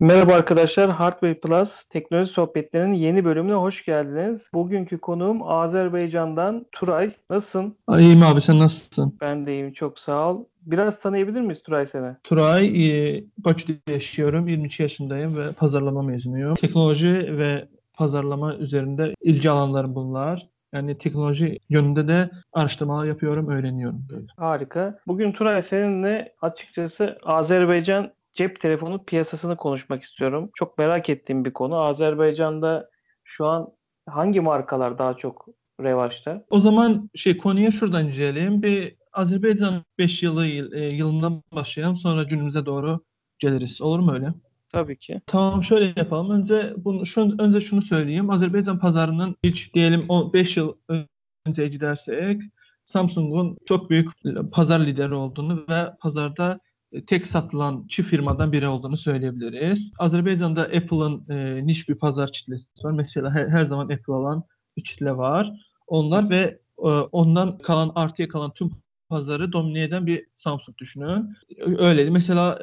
Merhaba arkadaşlar, Hardware Plus teknoloji sohbetlerinin yeni bölümüne hoş geldiniz. Bugünkü konuğum Azerbaycan'dan Turay. Nasılsın? İyiyim abi sen nasılsın? Ben de iyiyim, çok sağ ol. Biraz tanıyabilir miyiz Turay seni? Turay, e, Bakü'de yaşıyorum. 22 yaşındayım ve pazarlama mezunuyum. Teknoloji ve pazarlama üzerinde ilgi alanlarım bunlar. Yani teknoloji yönünde de araştırmalar yapıyorum, öğreniyorum böyle. Harika. Bugün Turay seninle açıkçası Azerbaycan cep telefonu piyasasını konuşmak istiyorum. Çok merak ettiğim bir konu. Azerbaycan'da şu an hangi markalar daha çok revaçta? O zaman şey konuya şuradan inceleyelim. Bir Azerbaycan 5 yılı e, yılından başlayalım sonra günümüze doğru geliriz. Olur mu öyle? Tabii ki. Tamam şöyle yapalım. Önce bunu şu önce şunu söyleyeyim. Azerbaycan pazarının ilk diyelim 5 yıl önce gidersek Samsung'un çok büyük pazar lideri olduğunu ve pazarda tek satılan çift firmadan biri olduğunu söyleyebiliriz. Azerbaycan'da Apple'ın e, niş bir pazar kitlesi var. Mesela her, her zaman Apple alan bir kitle var. Onlar ve e, ondan kalan artıya kalan tüm pazarı domine eden bir Samsung düşünün. Öyleydi. Mesela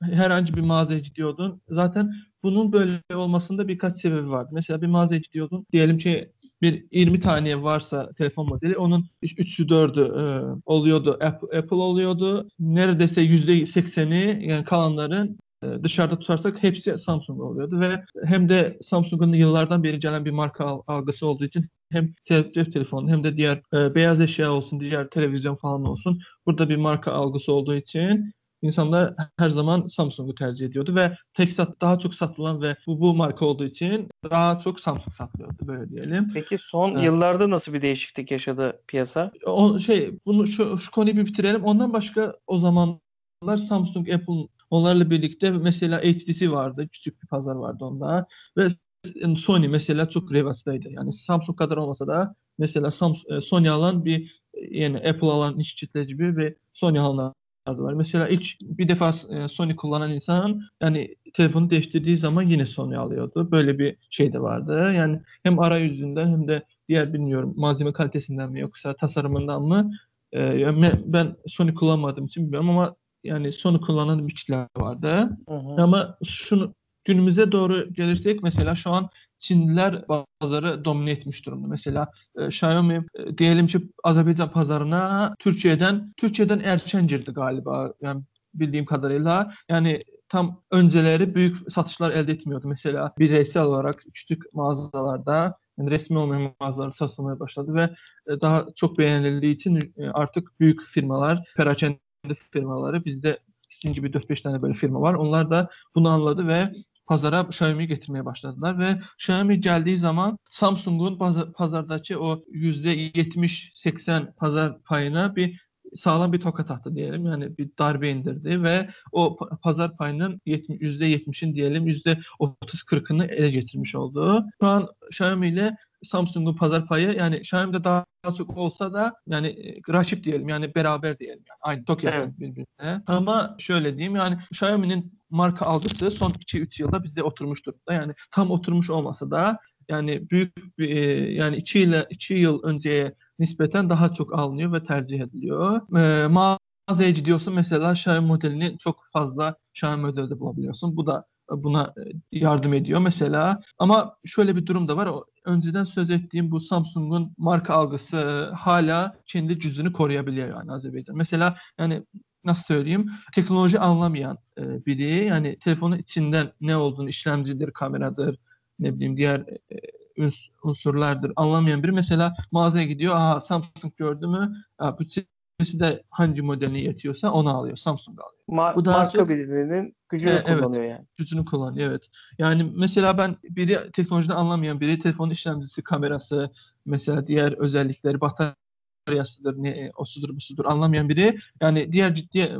herhangi bir mağazaya gidiyordun. Zaten bunun böyle olmasında birkaç sebebi var. Mesela bir mağazaya gidiyordun. Diyelim ki bir 20 tane varsa telefon modeli onun 3'ü 4'ü e, oluyordu Apple, oluyordu. Neredeyse %80'i yani kalanların e, dışarıda tutarsak hepsi Samsung oluyordu ve hem de Samsung'un yıllardan beri gelen bir marka algısı olduğu için hem cep telefonu hem de diğer e, beyaz eşya olsun, diğer televizyon falan olsun. Burada bir marka algısı olduğu için insanlar her zaman Samsung'u tercih ediyordu ve tek sat daha çok satılan ve bu, bu marka olduğu için daha çok Samsung satılıyordu böyle diyelim. Peki son evet. yıllarda nasıl bir değişiklik yaşadı piyasa? O şey bunu şu, şu konuyu bir bitirelim. Ondan başka o zamanlar Samsung, Apple onlarla birlikte mesela HTC vardı. Küçük bir pazar vardı onda ve Sony mesela çok revaçtaydı. Yani Samsung kadar olmasa da mesela Samsung, Sony alan bir yani Apple alan iş kitle gibi ve Sony alan var. Mesela ilk bir defa e, Sony kullanan insan yani telefonu değiştirdiği zaman yine Sony alıyordu. Böyle bir şey de vardı. Yani hem arayüzünden hem de diğer bilmiyorum malzeme kalitesinden mi yoksa tasarımından mı e, ben Sony kullanmadığım için bilmiyorum ama yani Sony kullanan bir kitle vardı. Hı hı. Ama şunu günümüze doğru gelirsek mesela şu an Çinliler pazarı domine etmiş durumda. Mesela e, Xiaomi e, diyelim ki Azerbaycan pazarına Türkiye'den Türkiye'den erken girdi galiba. Yani bildiğim kadarıyla. Yani tam önceleri büyük satışlar elde etmiyordu. Mesela bireysel olarak küçük mağazalarda yani resmi olmayan mağazalar satılmaya başladı ve e, daha çok beğenildiği için e, artık büyük firmalar, perakende firmaları bizde sizin gibi 4-5 tane böyle firma var. Onlar da bunu anladı ve pazara Xiaomi getirmeye başladılar ve Xiaomi geldiği zaman Samsung'un pazardaki o %70-80 pazar payına bir sağlam bir tokat attı diyelim. Yani bir darbe indirdi ve o pazar payının %70'in diyelim %30-40'ını ele getirmiş oldu. Şu an Xiaomi ile Samsung'un pazar payı yani Xiaomi'de daha çok olsa da yani e, rakip diyelim yani beraber diyelim yani aynı çok yakın evet. birbirine. Ama şöyle diyeyim yani Xiaomi'nin marka algısı son 2-3 yılda bizde oturmuş durumda. Yani tam oturmuş olmasa da yani büyük bir e, yani 2 yıl 2 yıl önceye nispeten daha çok alınıyor ve tercih ediliyor. E, mağazaya gidiyorsun mesela Xiaomi modelini çok fazla Xiaomi modelde bulabiliyorsun. Bu da buna e, yardım ediyor mesela. Ama şöyle bir durum da var. Önceden söz ettiğim bu Samsung'un marka algısı hala kendi cüzünü koruyabiliyor yani Azerbaycan. Mesela yani nasıl söyleyeyim teknoloji anlamayan e, biri yani telefonun içinden ne olduğunu işlemcidir, kameradır, ne bileyim diğer e, unsurlardır anlamayan biri mesela mağazaya gidiyor. Aha Samsung gördü mü? Aa, bütçesi de hangi modelini yetiyorsa onu alıyor. Samsung alıyor. Ma- Bu da marka çok... biriminin gücünü e, kullanıyor evet, yani. Gücünü kullanıyor evet. Yani mesela ben biri teknolojiden anlamayan biri telefonun işlemcisi, kamerası, mesela diğer özellikleri, batarya bataryasıdır, ne, o sudur, bu sudur anlamayan biri yani diğer ciddi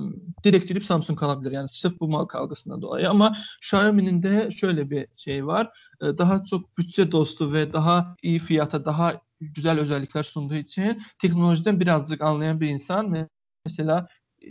direkt gidip Samsung kalabilir. Yani sırf bu marka algısından dolayı ama Xiaomi'nin de şöyle bir şey var. Daha çok bütçe dostu ve daha iyi fiyata, daha güzel özellikler sunduğu için teknolojiden birazcık anlayan bir insan mesela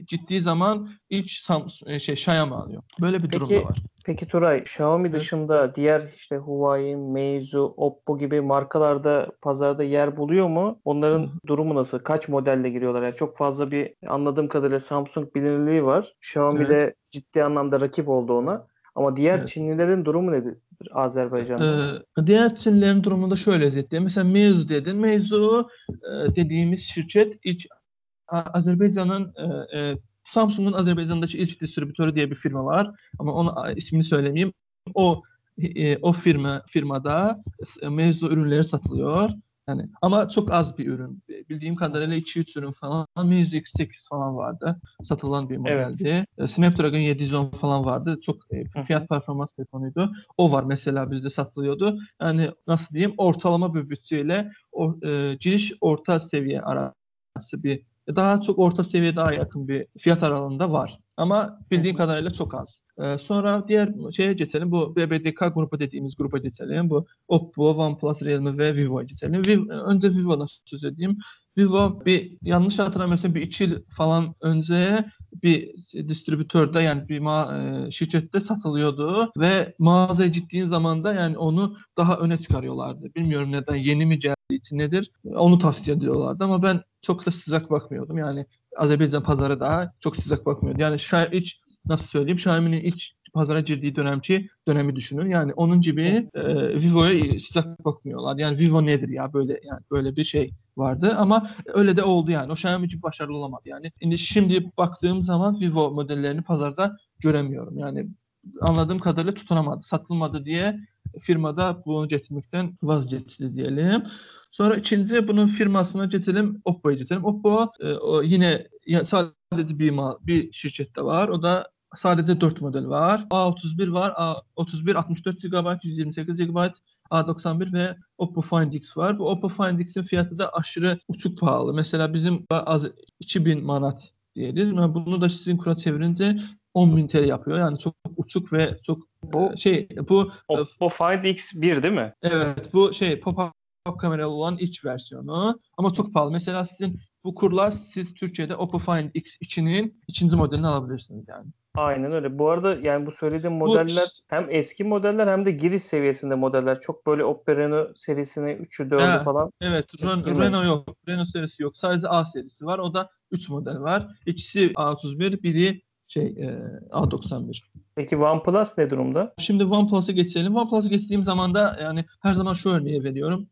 ciddi zaman ilk Samsung, şey Xiaomi alıyor. Böyle bir durum da var. Peki Turay, Xiaomi evet. dışında diğer işte Huawei, Meizu, Oppo gibi markalarda pazarda yer buluyor mu? Onların Hı. durumu nasıl? Kaç modelle giriyorlar? Yani çok fazla bir anladığım kadarıyla Samsung bilinirliği var. Xiaomi evet. de ciddi anlamda rakip oldu ona. Ama diğer Evet. Çinlilerin durumu nedir Azerbaycan'da? Ee, diğer Çinlilerin durumunda şöyle özetleyeyim. Mesela Meizu dedin. Meizu e, dediğimiz şirket A- Azerbaycan'ın e, e, Samsung'un Azerbaycan'daki ilk distribütörü diye bir firma var. Ama onu a, ismini söylemeyeyim. O e, o firma firmada Meizu ürünleri satılıyor. Yani ama çok az bir ürün. Bildiğim kadarıyla 2-3 ürün falan. Meizu X8 falan vardı. Satılan bir modeldi. E, Snapdragon 710 falan vardı. Çok e, hı. fiyat performans telefonuydu. O var mesela bizde satılıyordu. Yani nasıl diyeyim ortalama bir bütçeyle o, e, giriş orta seviye arası bir daha çok orta seviye daha yakın bir fiyat aralığında var. Ama bildiğim kadarıyla çok az. E, sonra diğer şeye geçelim. Bu BBDK grubu dediğimiz gruba geçelim. Bu Oppo, OnePlus, Realme ve Vivo'ya geçelim. Vivo, önce Vivo'dan söz edeyim. Vivo bir yanlış hatırlamıyorsam bir iki yıl falan önce bir distribütörde yani bir ma- e, şirkette satılıyordu ve mağazaya gittiğin zaman da yani onu daha öne çıkarıyorlardı. Bilmiyorum neden yeni mi geldiği için nedir onu tavsiye ediyorlardı ama ben çok da sıcak bakmıyordum. Yani Azerbaycan pazarı daha çok sıcak bakmıyordu. Yani Şa- ilk nasıl söyleyeyim Xiaomi'nin ilk pazara girdiği dönemki dönemi düşünün. Yani onun gibi e, Vivo'ya sıcak bakmıyorlar. Yani Vivo nedir ya böyle yani böyle bir şey vardı ama öyle de oldu yani. O Xiaomi gibi başarılı olamadı yani. Şimdi şimdi baktığım zaman Vivo modellerini pazarda göremiyorum. Yani anladığım kadarıyla tutunamadı, satılmadı diye firmada bunu getirmekten vazgeçti diyelim. Sonra ikinci bunun firmasına geçelim, Oppo'ya geçelim. Oppo e, o yine sadece bir ma- bir şirkette var. O da sadece 4 model var. A31 var, A31 64 GB, 128 GB, A91 ve Oppo Find X var. Bu Oppo Find X'in fiyatı da aşırı uçuk pahalı. Mesela bizim az 2000 manat diyelim. Yani bunu da sizin kura çevirince 10.000 TL yapıyor. Yani çok uçuk ve çok Bu e, şey bu Oppo Find X1 değil mi? evet bu şey pop-up kameralı olan ilk versiyonu ama çok pahalı. Mesela sizin bu kurla siz Türkiye'de Oppo Find X2'nin ikinci modelini alabilirsiniz yani. Aynen öyle. Bu arada yani bu söylediğim modeller hem eski modeller hem de giriş seviyesinde modeller. Çok böyle Oppo Reno serisini 3'ü 4'ü Evet. falan. Evet, Ren-? Renault yok. Renault serisi yok. Sadece A serisi var. O da 3 model var. İkisi A31, biri şey e, A91. Peki OnePlus ne durumda? Şimdi OnePlus'a geçelim. OnePlus'a geçtiğim zaman da yani her zaman şu örneği veriyorum.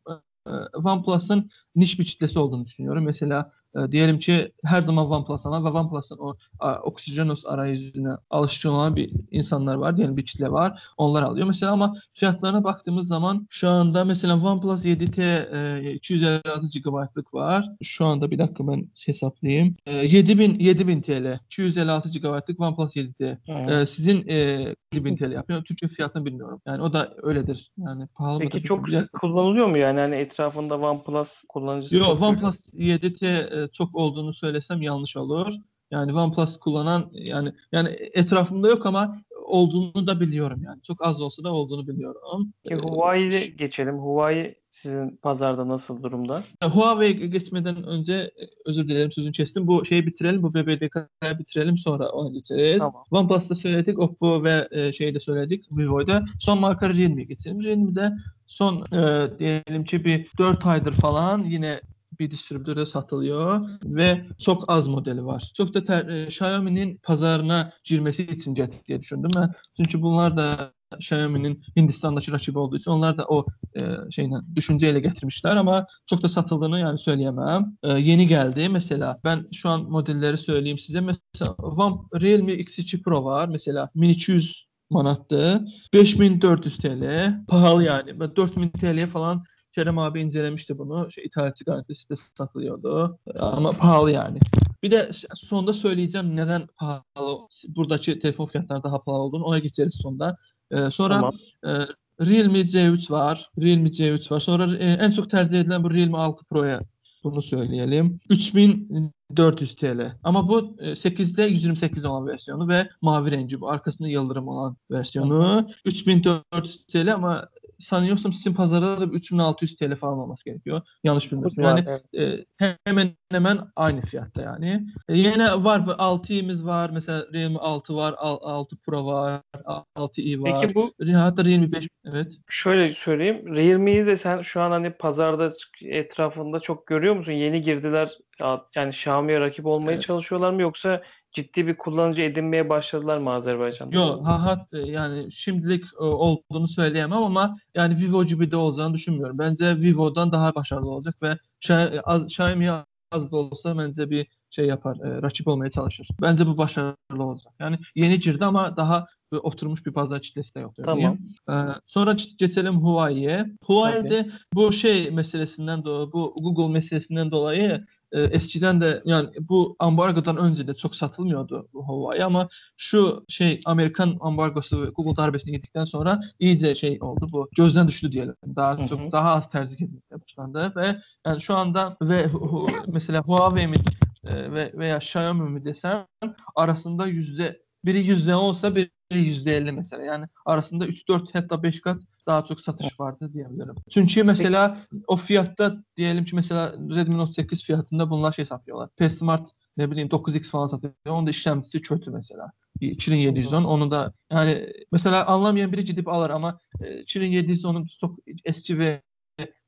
Ee, OnePlus'ın niş bir kitlesi olduğunu düşünüyorum. Mesela e, diyelim ki her zaman OnePlus alan ve OnePlus'ın o a, Oxygenos arayüzüne alışkın olan bir insanlar var. Diyelim bir kitle var. Onlar alıyor. Mesela ama fiyatlarına baktığımız zaman şu anda mesela OnePlus 7T e, 256 GB'lık var. Şu anda bir dakika ben hesaplayayım. E, 7000 7000 TL. 256 GB'lık OnePlus 7T. Ee, sizin e, 1000 TL yapıyor. Türkçe fiyatını bilmiyorum. Yani o da öyledir. Yani pahalı Peki çok sık kullanılıyor mu yani? Hani etrafında OnePlus kullanıcısı Yo, çok OnePlus 7T e, çok olduğunu söylesem yanlış olur. Yani OnePlus kullanan yani yani etrafımda yok ama olduğunu da biliyorum yani. Çok az olsa da olduğunu biliyorum. Peki Ee, Huawei'ye geçelim. Huawei sizin pazarda nasıl durumda? Huawei'ye geçmeden önce e, özür dilerim sözünü kestim. Bu şeyi bitirelim. Bu BBDK'yı bitirelim sonra ona geçeceğiz. Tamam. OnePlus'ta söyledik. Oppo ve e, şeyi de söyledik. Vivo'da. Son marka Realme'ye geçelim. Realme'de son e, diyelim ki bir 4 aydır falan yine bir distribütörde satılıyor ve çok az modeli var. Çok da ter, e, Xiaomi'nin pazarına girmesi için getirdi diye düşündüm ben. Çünkü bunlar da Xiaomi'nin Hindistan'daki rakibi olduğu için onlar da o e, şeyle düşünceyle getirmişler ama çok da satıldığını yani söyleyemem. E, yeni geldi mesela ben şu an modelleri söyleyeyim size. Mesela One, Realme X2 Pro var. Mesela 1200 manattı. 5400 TL. Pahalı yani. Ben 4000 TL'ye falan Kerem abi incelemişti bunu. Şey, ithalatçı garantisi de satılıyordu. Ama pahalı yani. Bir de sonda söyleyeceğim neden pahalı. Buradaki telefon fiyatları daha pahalı olduğunu. Ona geçeriz sonda. Ee, sonra Tamam. e, Realme C3 var. Realme C3 var. Sonra e, en çok tercih edilen bu Realme 6 Pro'ya bunu söyleyelim. 3400 TL. Ama bu e, 8'de 128 olan versiyonu ve mavi rengi bu. Arkasında yıldırım olan versiyonu. 3400 TL ama sanıyorsam sizin pazarda da 3600 TL falan olması gerekiyor. Yanlış bilmiyorsam. Yani Evet. e, hemen hemen aynı fiyatta yani. E, yine var bu 6i'miz var. Mesela Realme 6 var, al- 6 Pro var, 6i var. Peki bu Hatta Realme 5 evet. şöyle söyleyeyim. Realme'yi de sen şu an hani pazarda etrafında çok görüyor musun? Yeni girdiler. Ya- Yani Xiaomi'ye rakip olmaya Evet. çalışıyorlar mı yoksa ciddi bir kullanıcı edinmeye başladılar mı Azerbaycan'da? Yo, ha, hat, yani şimdilik e, olduğunu söyleyemem ama yani Vivo gibi de olacağını düşünmüyorum. Bence Vivo'dan daha başarılı olacak ve Xia- az- Xiaomi az da olsa bence bir şey yapar, e, rakip olmaya çalışır. Bence bu başarılı olacak. Yani yeni girdi ama daha böyle oturmuş bir pazar kitlesi de yok. Tamam. Ee, sonra ge- geçelim Huawei'ye. Huawei'de bu şey meselesinden dolayı, bu Google meselesinden dolayı e, eskiden de yani bu ambargodan önce de çok satılmıyordu bu Huawei ama şu şey Amerikan ambargosu ve Google darbesine gittikten sonra iyice şey oldu bu gözden düştü diyelim. Daha Hı hı. çok daha az tercih edilmeye başlandı ve yani şu anda ve mesela Huawei mi e, ve veya Xiaomi mi desem arasında yüzde biri yüzde olsa biri yüzde elli mesela. Yani arasında 3-4 hatta 5 kat daha çok satış vardı diyebilirim. Çünkü mesela o fiyatta diyelim ki mesela Redmi Note 8 fiyatında bunlar şey satıyorlar. P Smart ne bileyim 9X falan satıyor. Onun da işlemcisi kötü mesela. 2710 onu da yani mesela anlamayan biri gidip alır ama e, 2710'un çok eski ve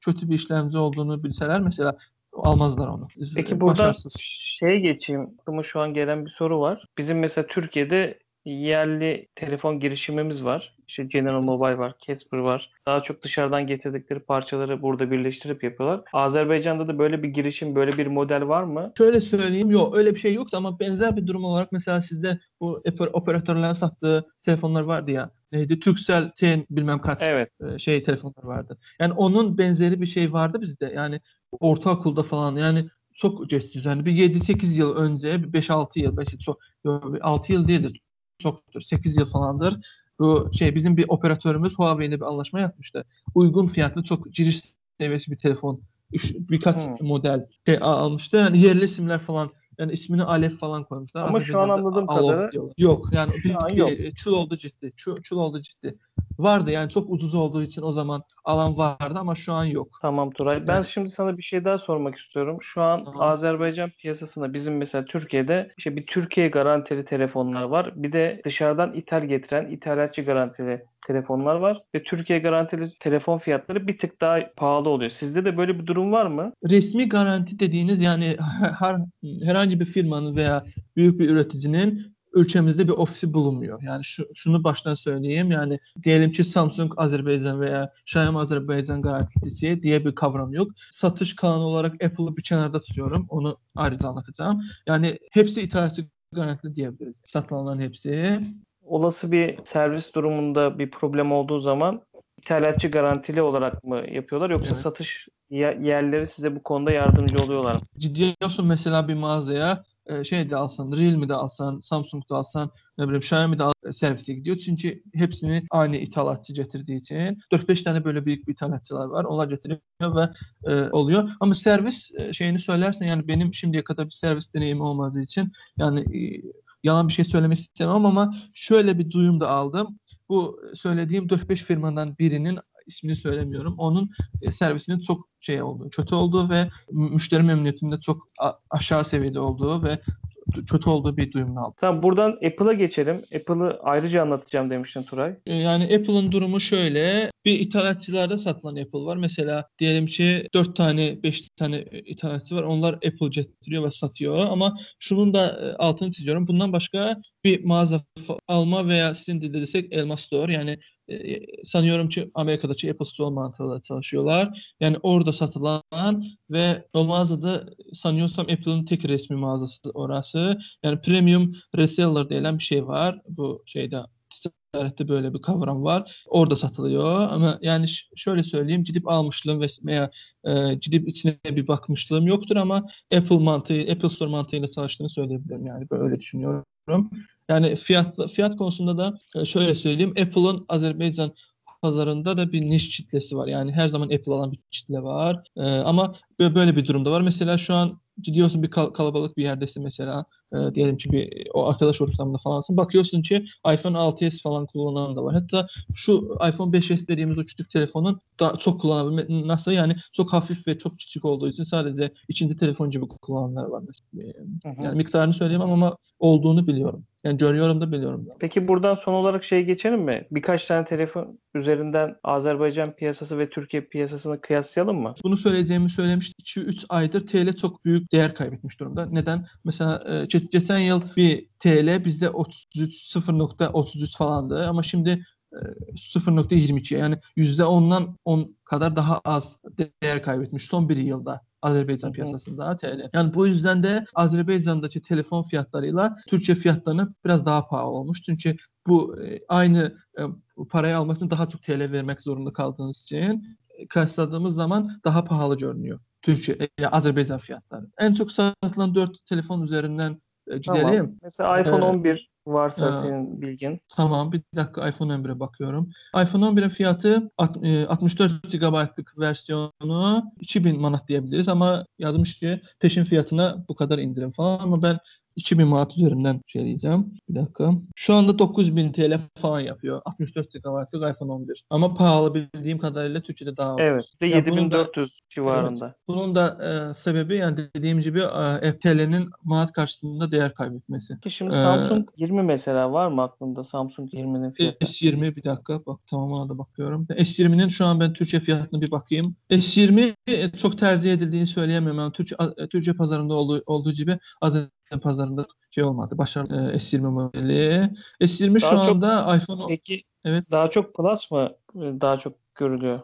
kötü bir işlemci olduğunu bilseler mesela almazlar onu. Peki buradan Başarısız. şeye geçeyim. Aklıma şu an gelen bir soru var. Bizim mesela Türkiye'de yerli telefon girişimimiz var. İşte General Mobile var, Casper var. Daha çok dışarıdan getirdikleri parçaları burada birleştirip yapıyorlar. Azerbaycan'da da böyle bir girişim, böyle bir model var mı? Şöyle söyleyeyim, yok öyle bir şey yoktu ama benzer bir durum olarak mesela sizde bu oper- operatörlerin sattığı telefonlar vardı ya. Neydi? Turkcell T bilmem kaç Evet. e, şey telefonlar vardı. Yani onun benzeri bir şey vardı bizde. Yani ortaokulda falan yani çok geçti. Yani bir 7-8 yıl önce, bir 5-6 yıl, belki çok yok, bir 6 yıl değildir. Çoktur. 8 yıl falandır. Bu şey bizim bir operatörümüz Huawei ile bir anlaşma yapmıştı. Uygun fiyatlı çok giriş seviyesi bir telefon üç- birkaç Hmm. model şey al- almıştı. Yani yerli isimler falan yani ismini Alef falan koymuşlar. Ama şu an anladığım kadarıyla yok yani şu an bitti. yok. Çul oldu ciddi. Çul, çul oldu ciddi. Vardı yani çok ucuz olduğu için o zaman alan vardı ama şu an yok. Tamam Turay. Ben Evet. şimdi sana bir şey daha sormak istiyorum. Şu an Tamam. Azerbaycan piyasasında bizim mesela Türkiye'de işte bir Türkiye garantili telefonlar var. Bir de dışarıdan ithal getiren ithalatçı garantili telefonlar var. Ve Türkiye garantili telefon fiyatları bir tık daha pahalı oluyor. Sizde de böyle bir durum var mı? Resmi garanti dediğiniz yani her herhangi bir firmanın veya büyük bir üreticinin ülkemizde bir ofisi bulunmuyor. Yani şu, şunu baştan söyleyeyim. Yani diyelim ki Samsung Azerbaycan veya Xiaomi Azerbaycan garantisi diye bir kavram yok. Satış kanunu olarak Apple'ı bir kenarda tutuyorum. Onu ayrıca anlatacağım. Yani hepsi ithalatçı garantili diyebiliriz. Satılanların hepsi. Olası bir servis durumunda bir problem olduğu zaman ithalatçı garantili olarak mı yapıyorlar yoksa Evet. satış ye- yerleri size bu konuda yardımcı oluyorlar mı? ciddiye alıyorsun mesela bir mağazaya e, şey de alsan, Realme'de alsan, Samsung'da alsan, ne bileyim Xiaomi'de al, e, servise gidiyor. Çünkü hepsini aynı ithalatçı getirdiği için 4-5 tane böyle büyük bir ithalatçılar var. Onlar getiriyor ve e, oluyor. Ama servis e, şeyini söylersen yani benim şimdiye kadar bir servis deneyimi olmadığı için yani e, yalan bir şey söylemek istemem ama şöyle bir duyum da aldım. Bu söylediğim 4-5 firmadan birinin ismini söylemiyorum. Onun e, servisinin çok şey olduğu, kötü olduğu ve mü- müşteri memnuniyetinde çok aşağı seviyede olduğu ve kötü olduğu bir duyumunu aldım. Tamam buradan Apple'a geçelim. Apple'ı ayrıca anlatacağım demiştin Turay. E, Yani Apple'ın durumu şöyle. Bir ithalatçılarda satılan Apple var. Mesela diyelim ki 4 tane 5 tane ithalatçı var. Onlar Apple getiriyor ve satıyor. Ama şunun da e, altını çiziyorum. Bundan başka bir mağaza alma veya sizin dilde desek Elma Store yani sanıyorum ki Amerika'daki Apple Store mantığıyla çalışıyorlar. Yani orada satılan ve o mağazada sanıyorsam Apple'ın tek resmi mağazası orası. Yani premium reseller denilen bir şey var. Bu şeyde ticarette böyle bir kavram var. Orada satılıyor ama yani şöyle söyleyeyim gidip almışlığım ve- veya e, gidip içine bir bakmışlığım yoktur ama Apple mantığı, Apple Store mantığıyla çalıştığını söyleyebilirim yani böyle düşünüyorum. Yani fiyat fiyat konusunda da e, şöyle söyleyeyim Apple'ın Azerbaycan pazarında da bir niş kitlesi var. Yani her zaman Apple alan bir kitle var. E, ama bö- böyle bir durumda var. Mesela şu an gidiyorsun bir kal- kalabalık bir yerdesin mesela. E, diyelim ki bir o arkadaş ortamında falansın. Bakıyorsun ki iPhone 6s falan kullanan da var. Hatta şu iPhone 5s dediğimiz o küçük telefonun da çok kullanabilme nasıl yani çok hafif ve çok küçük olduğu için sadece ikinci telefon gibi kullananlar var mesela. Yani miktarını söyleyemem ama olduğunu biliyorum. Yani görüyorum da biliyorum da. Peki buradan son olarak şey geçelim mi? Birkaç tane telefon üzerinden Azerbaycan piyasası ve Türkiye piyasasını kıyaslayalım mı? Bunu söyleyeceğimi söylemiştim. 2-3 aydır TL çok büyük değer kaybetmiş durumda. Neden? Mesela e, ge- geçen yıl bir TL bizde 33 0.33 falandı ama şimdi e, 0.22 yani %10'dan 10 kadar daha az değer kaybetmiş son bir yılda. Azerbaycan piyasasında TL. Yani bu yüzden de Azerbaycan'daki telefon fiyatlarıyla Türkiye fiyatlarını biraz daha pahalı olmuş. Çünkü bu e, aynı e, parayı almak için daha çok TL vermek zorunda kaldığınız için e, kıyasladığımız zaman daha pahalı görünüyor. Türkiye, e, Azerbaycan fiyatları. En çok satılan 4 telefon üzerinden gidelim. Tamam. Mesela iPhone Evet. 11 varsa Ha. senin bilgin. Tamam bir dakika iPhone 11'e bakıyorum. iPhone 11'in fiyatı alt- e, 64 GB'lık versiyonu 2000 manat diyebiliriz ama yazmış ki peşin fiyatına bu kadar indirim falan ama ben 2000 manat üzerinden diyeceğim. Bir dakika. Şu anda 9000 TL falan yapıyor. 64 GB'lık iPhone 11. Ama pahalı bildiğim kadarıyla Türkiye'de daha ucuz. Evet. İşte Ya bunun da- 7400 civarında. Bunun da e, sebebi yani dediğim gibi e, TL'nin manat karşısında değer kaybetmesi. Ki şimdi Ee, Samsung 20 mesela var mı aklında Samsung 20'nin fiyatı? S20 bir dakika bak tamam ona da bakıyorum. S20'nin şu an ben Türkiye fiyatına bir bakayım. S20 e, çok tercih edildiğini söyleyemem ama Türkiye, A- Türkiye pazarında olduğu, olduğu gibi Azerbaycan pazarında şey olmadı. Başarılı e, S20 modeli. S20 şu Daha çok- anda iPhone Peki Evet. daha çok Plus mı e, daha çok görülüyor?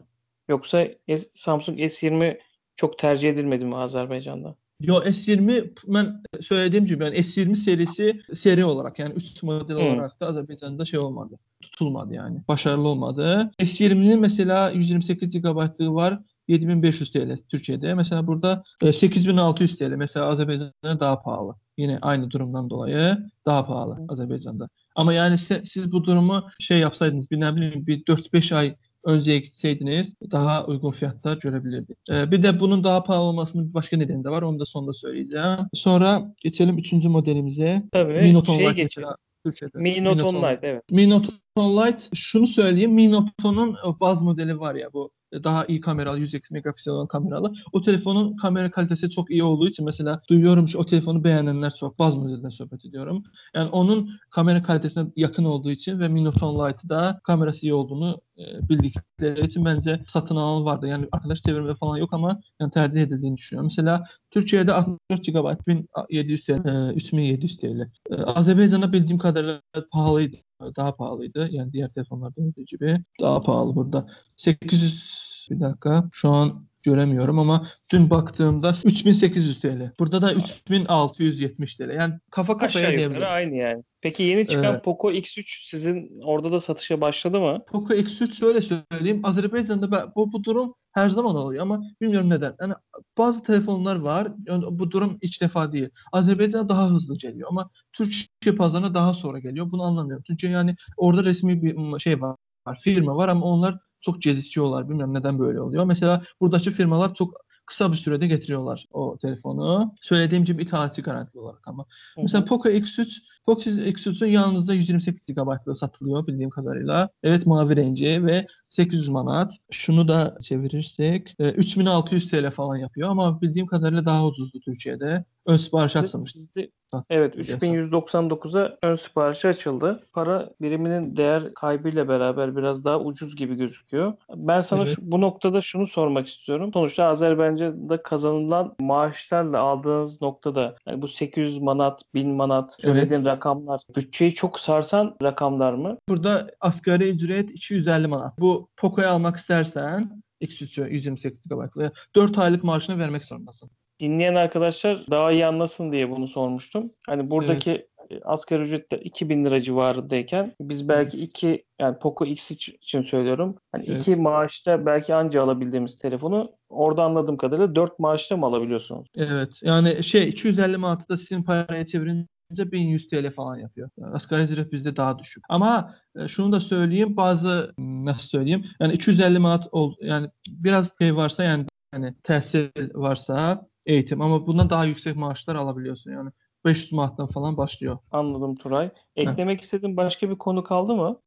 Yoksa S- Samsung S20 çok tercih edilmedi mi Azerbaycan'da? Yo S20 ben söylediğim gibi yani S20 serisi seri olarak yani 3 model Hı. olarak da Azerbaycan'da şey olmadı. Tutulmadı yani. Başarılı olmadı. S20'nin mesela 128 GB'lığı var. 7500 TL Türkiye'de. Mesela burada e, 8600 TL. Mesela Azerbaycan'da daha pahalı. Yine aynı durumdan dolayı daha pahalı Azerbaycan'da. Ama yani se- siz bu durumu şey yapsaydınız bir ne bileyim bir 4-5 ay önceye gitseydiniz daha uygun fiyatta görebilirdiniz. Ee, bir de bunun daha pahalı olmasının bir başka nedeni de var. Onu da sonunda söyleyeceğim. Sonra geçelim üçüncü modelimize. Tabii. Mi Note şeye Online geçelim. Türkçe'de. Mi Note Online evet. Mi Note Lite şunu söyleyeyim. Mi Note'un o baz modeli var ya bu daha iyi kameralı 100x megapiksel olan kameralı. O telefonun kamera kalitesi çok iyi olduğu için mesela duyuyorum ki o telefonu beğenenler çok. Baz modelinden sohbet ediyorum. Yani onun kamera kalitesine yakın olduğu için ve Mi Note Lite'ı da kamerası iyi olduğunu e, bildikleri için bence satın alan vardı. Yani arkadaş çevirme falan yok ama yani tercih edildiğini düşünüyorum. Mesela Türkiye'de 64 GB 1700 TL, e, 3700 TL. E, Azerbaycan'da bildiğim kadarıyla pahalıydı. Daha pahalıydı. Yani diğer telefonlarda olduğu gibi. Daha pahalı burada. 800 bir dakika. Şu an göremiyorum ama dün baktığımda 3800 TL. Burada da 3670 TL. Yani kafa kafaya Aşağı diyebiliriz. yukarı aynı yani. Peki yeni çıkan Evet. Poco X3 sizin orada da satışa başladı mı? Poco X3 şöyle söyleyeyim. Azerbaycan'da bu, bu durum her zaman oluyor ama bilmiyorum neden. Yani bazı telefonlar var. Bu durum ilk defa değil. Azerbaycan'a daha hızlı geliyor ama Türkiye pazarına daha sonra geliyor. Bunu anlamıyorum. Çünkü yani orada resmi bir şey var. Firma var ama onlar çok gecikiyorlar. Bilmiyorum neden böyle oluyor. Mesela buradaki firmalar çok kısa bir sürede getiriyorlar o telefonu. Söylediğim gibi ithalatçı garantili olarak ama. Hı hı. Mesela Poco X3, Poco X3'ün yalnızca 128 GB'lığı satılıyor bildiğim kadarıyla. Evet mavi rengi ve 800 manat. Şunu da çevirirsek e, 3600 TL falan yapıyor ama bildiğim kadarıyla daha ucuzdu Türkiye'de. Ön sipariş açılmış. Bizde Evet 3199'a ön siparişi açıldı. Para biriminin değer kaybıyla beraber biraz daha ucuz gibi gözüküyor. Ben sana Evet. şu- bu noktada şunu sormak istiyorum. Sonuçta Azerbaycan'da kazanılan maaşlarla aldığınız noktada yani bu 800 manat, 1000 manat söylediğin rakamlar bütçeyi çok sarsan rakamlar mı? Burada asgari ücret 250 manat. Bu Poco'yu almak istersen X3'ü 128 GB'lı 4 aylık maaşını vermek zorundasın. Dinleyen arkadaşlar daha iyi anlasın diye bunu sormuştum. Hani buradaki e, asgari ücret de 2000 lira civarındayken biz belki iki yani Poco X için söylüyorum. Hani Evet. iki maaşta belki anca alabildiğimiz telefonu orada anladığım kadarıyla 4 maaşta mı alabiliyorsunuz? Evet. Yani şey 250 manatı da sizin paraya çevirince 1100 TL falan yapıyor. Yani asgari ücret bizde daha düşük. Ama e, şunu da söyleyeyim bazı nasıl söyleyeyim yani 250 manat ol yani biraz şey varsa yani hani tahsil varsa eğitim ama bundan daha yüksek maaşlar alabiliyorsun yani 500 manattan falan başlıyor. Anladım Turay. Eklemek istediğin başka bir konu kaldı mı?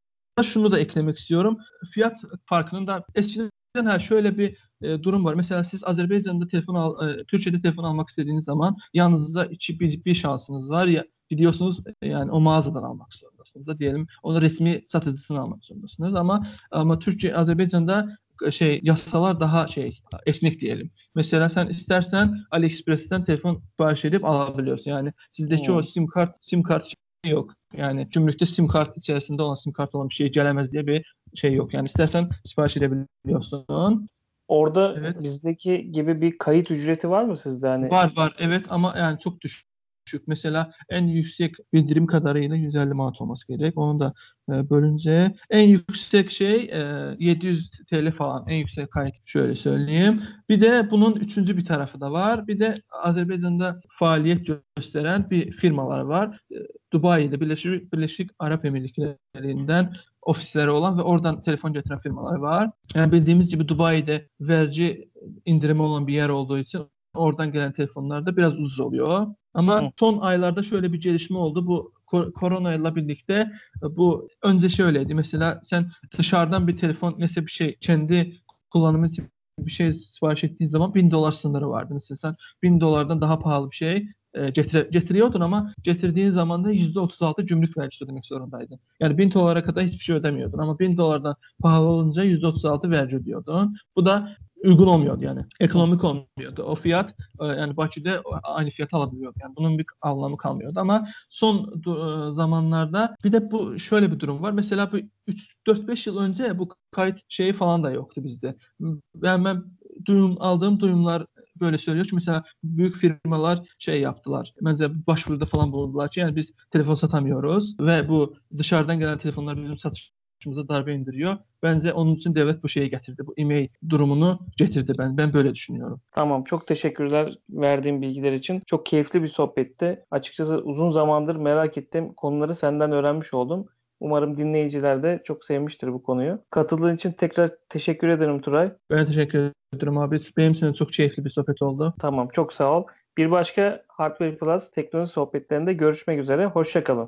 Şunu da eklemek istiyorum. Fiyat farkının da eskiden ha şöyle bir e, durum var. Mesela siz Azerbaycan'da telefon al, e, Türkiye'de telefon almak istediğiniz zaman yanınızda içi bir, bir şansınız var ya gidiyorsunuz yani o mağazadan almak zorundasınız da diyelim onu resmi satıcısını almak zorundasınız ama ama Türkiye Azerbaycan'da şey yasalar daha şey esnek diyelim. Mesela sen istersen AliExpress'ten telefon sipariş edip alabiliyorsun. Yani sizdeki Hmm. o sim kart sim kart şey yok. Yani gümrükte sim kart içerisinde olan sim kart olan bir şey gelemez diye bir şey yok. Yani istersen sipariş edebiliyorsun. Orada Evet. bizdeki gibi bir kayıt ücreti var mı sizde? Hani Var var evet ama yani çok düşük. Mesela en yüksek bildirim kadarıyla 150 manat olması gerek. Onu da e, bölünce en yüksek şey e, 700 TL falan. En yüksek kayıt şöyle söyleyeyim. Bir de bunun üçüncü bir tarafı da var. Bir de Azerbaycan'da faaliyet gösteren bir firmalar var. Dubai'de Birleşik, Birleşik Arap Emirlikleri'nden ofisleri olan ve oradan telefon getiren firmalar var. Yani bildiğimiz gibi Dubai'de vergi indirimi olan bir yer olduğu için oradan gelen telefonlar da biraz ucuz oluyor. Ama Hı. son aylarda şöyle bir gelişme oldu. Bu ko- korona ile birlikte e, bu önce şöyleydi. Mesela sen dışarıdan bir telefon mesela bir şey kendi kullanımın için bir şey sipariş ettiğin zaman 1000 dolar sınırı vardı. Mesela sen 1000 dolardan daha pahalı bir şey e, getire, getiriyordun ama getirdiğin zaman da %36 gümrük vergisi ödemek zorundaydın. Yani 1000 dolara kadar hiçbir şey ödemiyordun ama 1000 dolardan pahalı olunca %36 vergi ödüyordun. Bu da uygun olmuyordu yani. Ekonomik olmuyordu. O fiyat e, yani Bakü'de aynı fiyatı alabiliyordu. Yani bunun bir anlamı kalmıyordu ama son e, zamanlarda bir de bu şöyle bir durum var. Mesela bu 4-5 yıl önce bu kayıt şeyi falan da yoktu bizde. Ben ben duyum aldığım duyumlar böyle söylüyor ki mesela büyük firmalar şey yaptılar. Bence başvuruda falan bulundular yani biz telefon satamıyoruz ve bu dışarıdan gelen telefonlar bizim satışımıza darbe indiriyor. Bence onun için devlet bu şeyi getirdi. Bu e-mail durumunu getirdi ben. Ben böyle düşünüyorum. Tamam çok teşekkürler verdiğin bilgiler için. Çok keyifli bir sohbetti. Açıkçası uzun zamandır merak ettiğim konuları senden öğrenmiş oldum. Umarım dinleyiciler de çok sevmiştir bu konuyu. Katıldığın için tekrar teşekkür ederim Turay. Ben teşekkür ederim abi. Benim için de çok keyifli bir sohbet oldu. Tamam çok sağ ol. Bir başka Hardware Plus teknoloji sohbetlerinde görüşmek üzere. Hoşçakalın.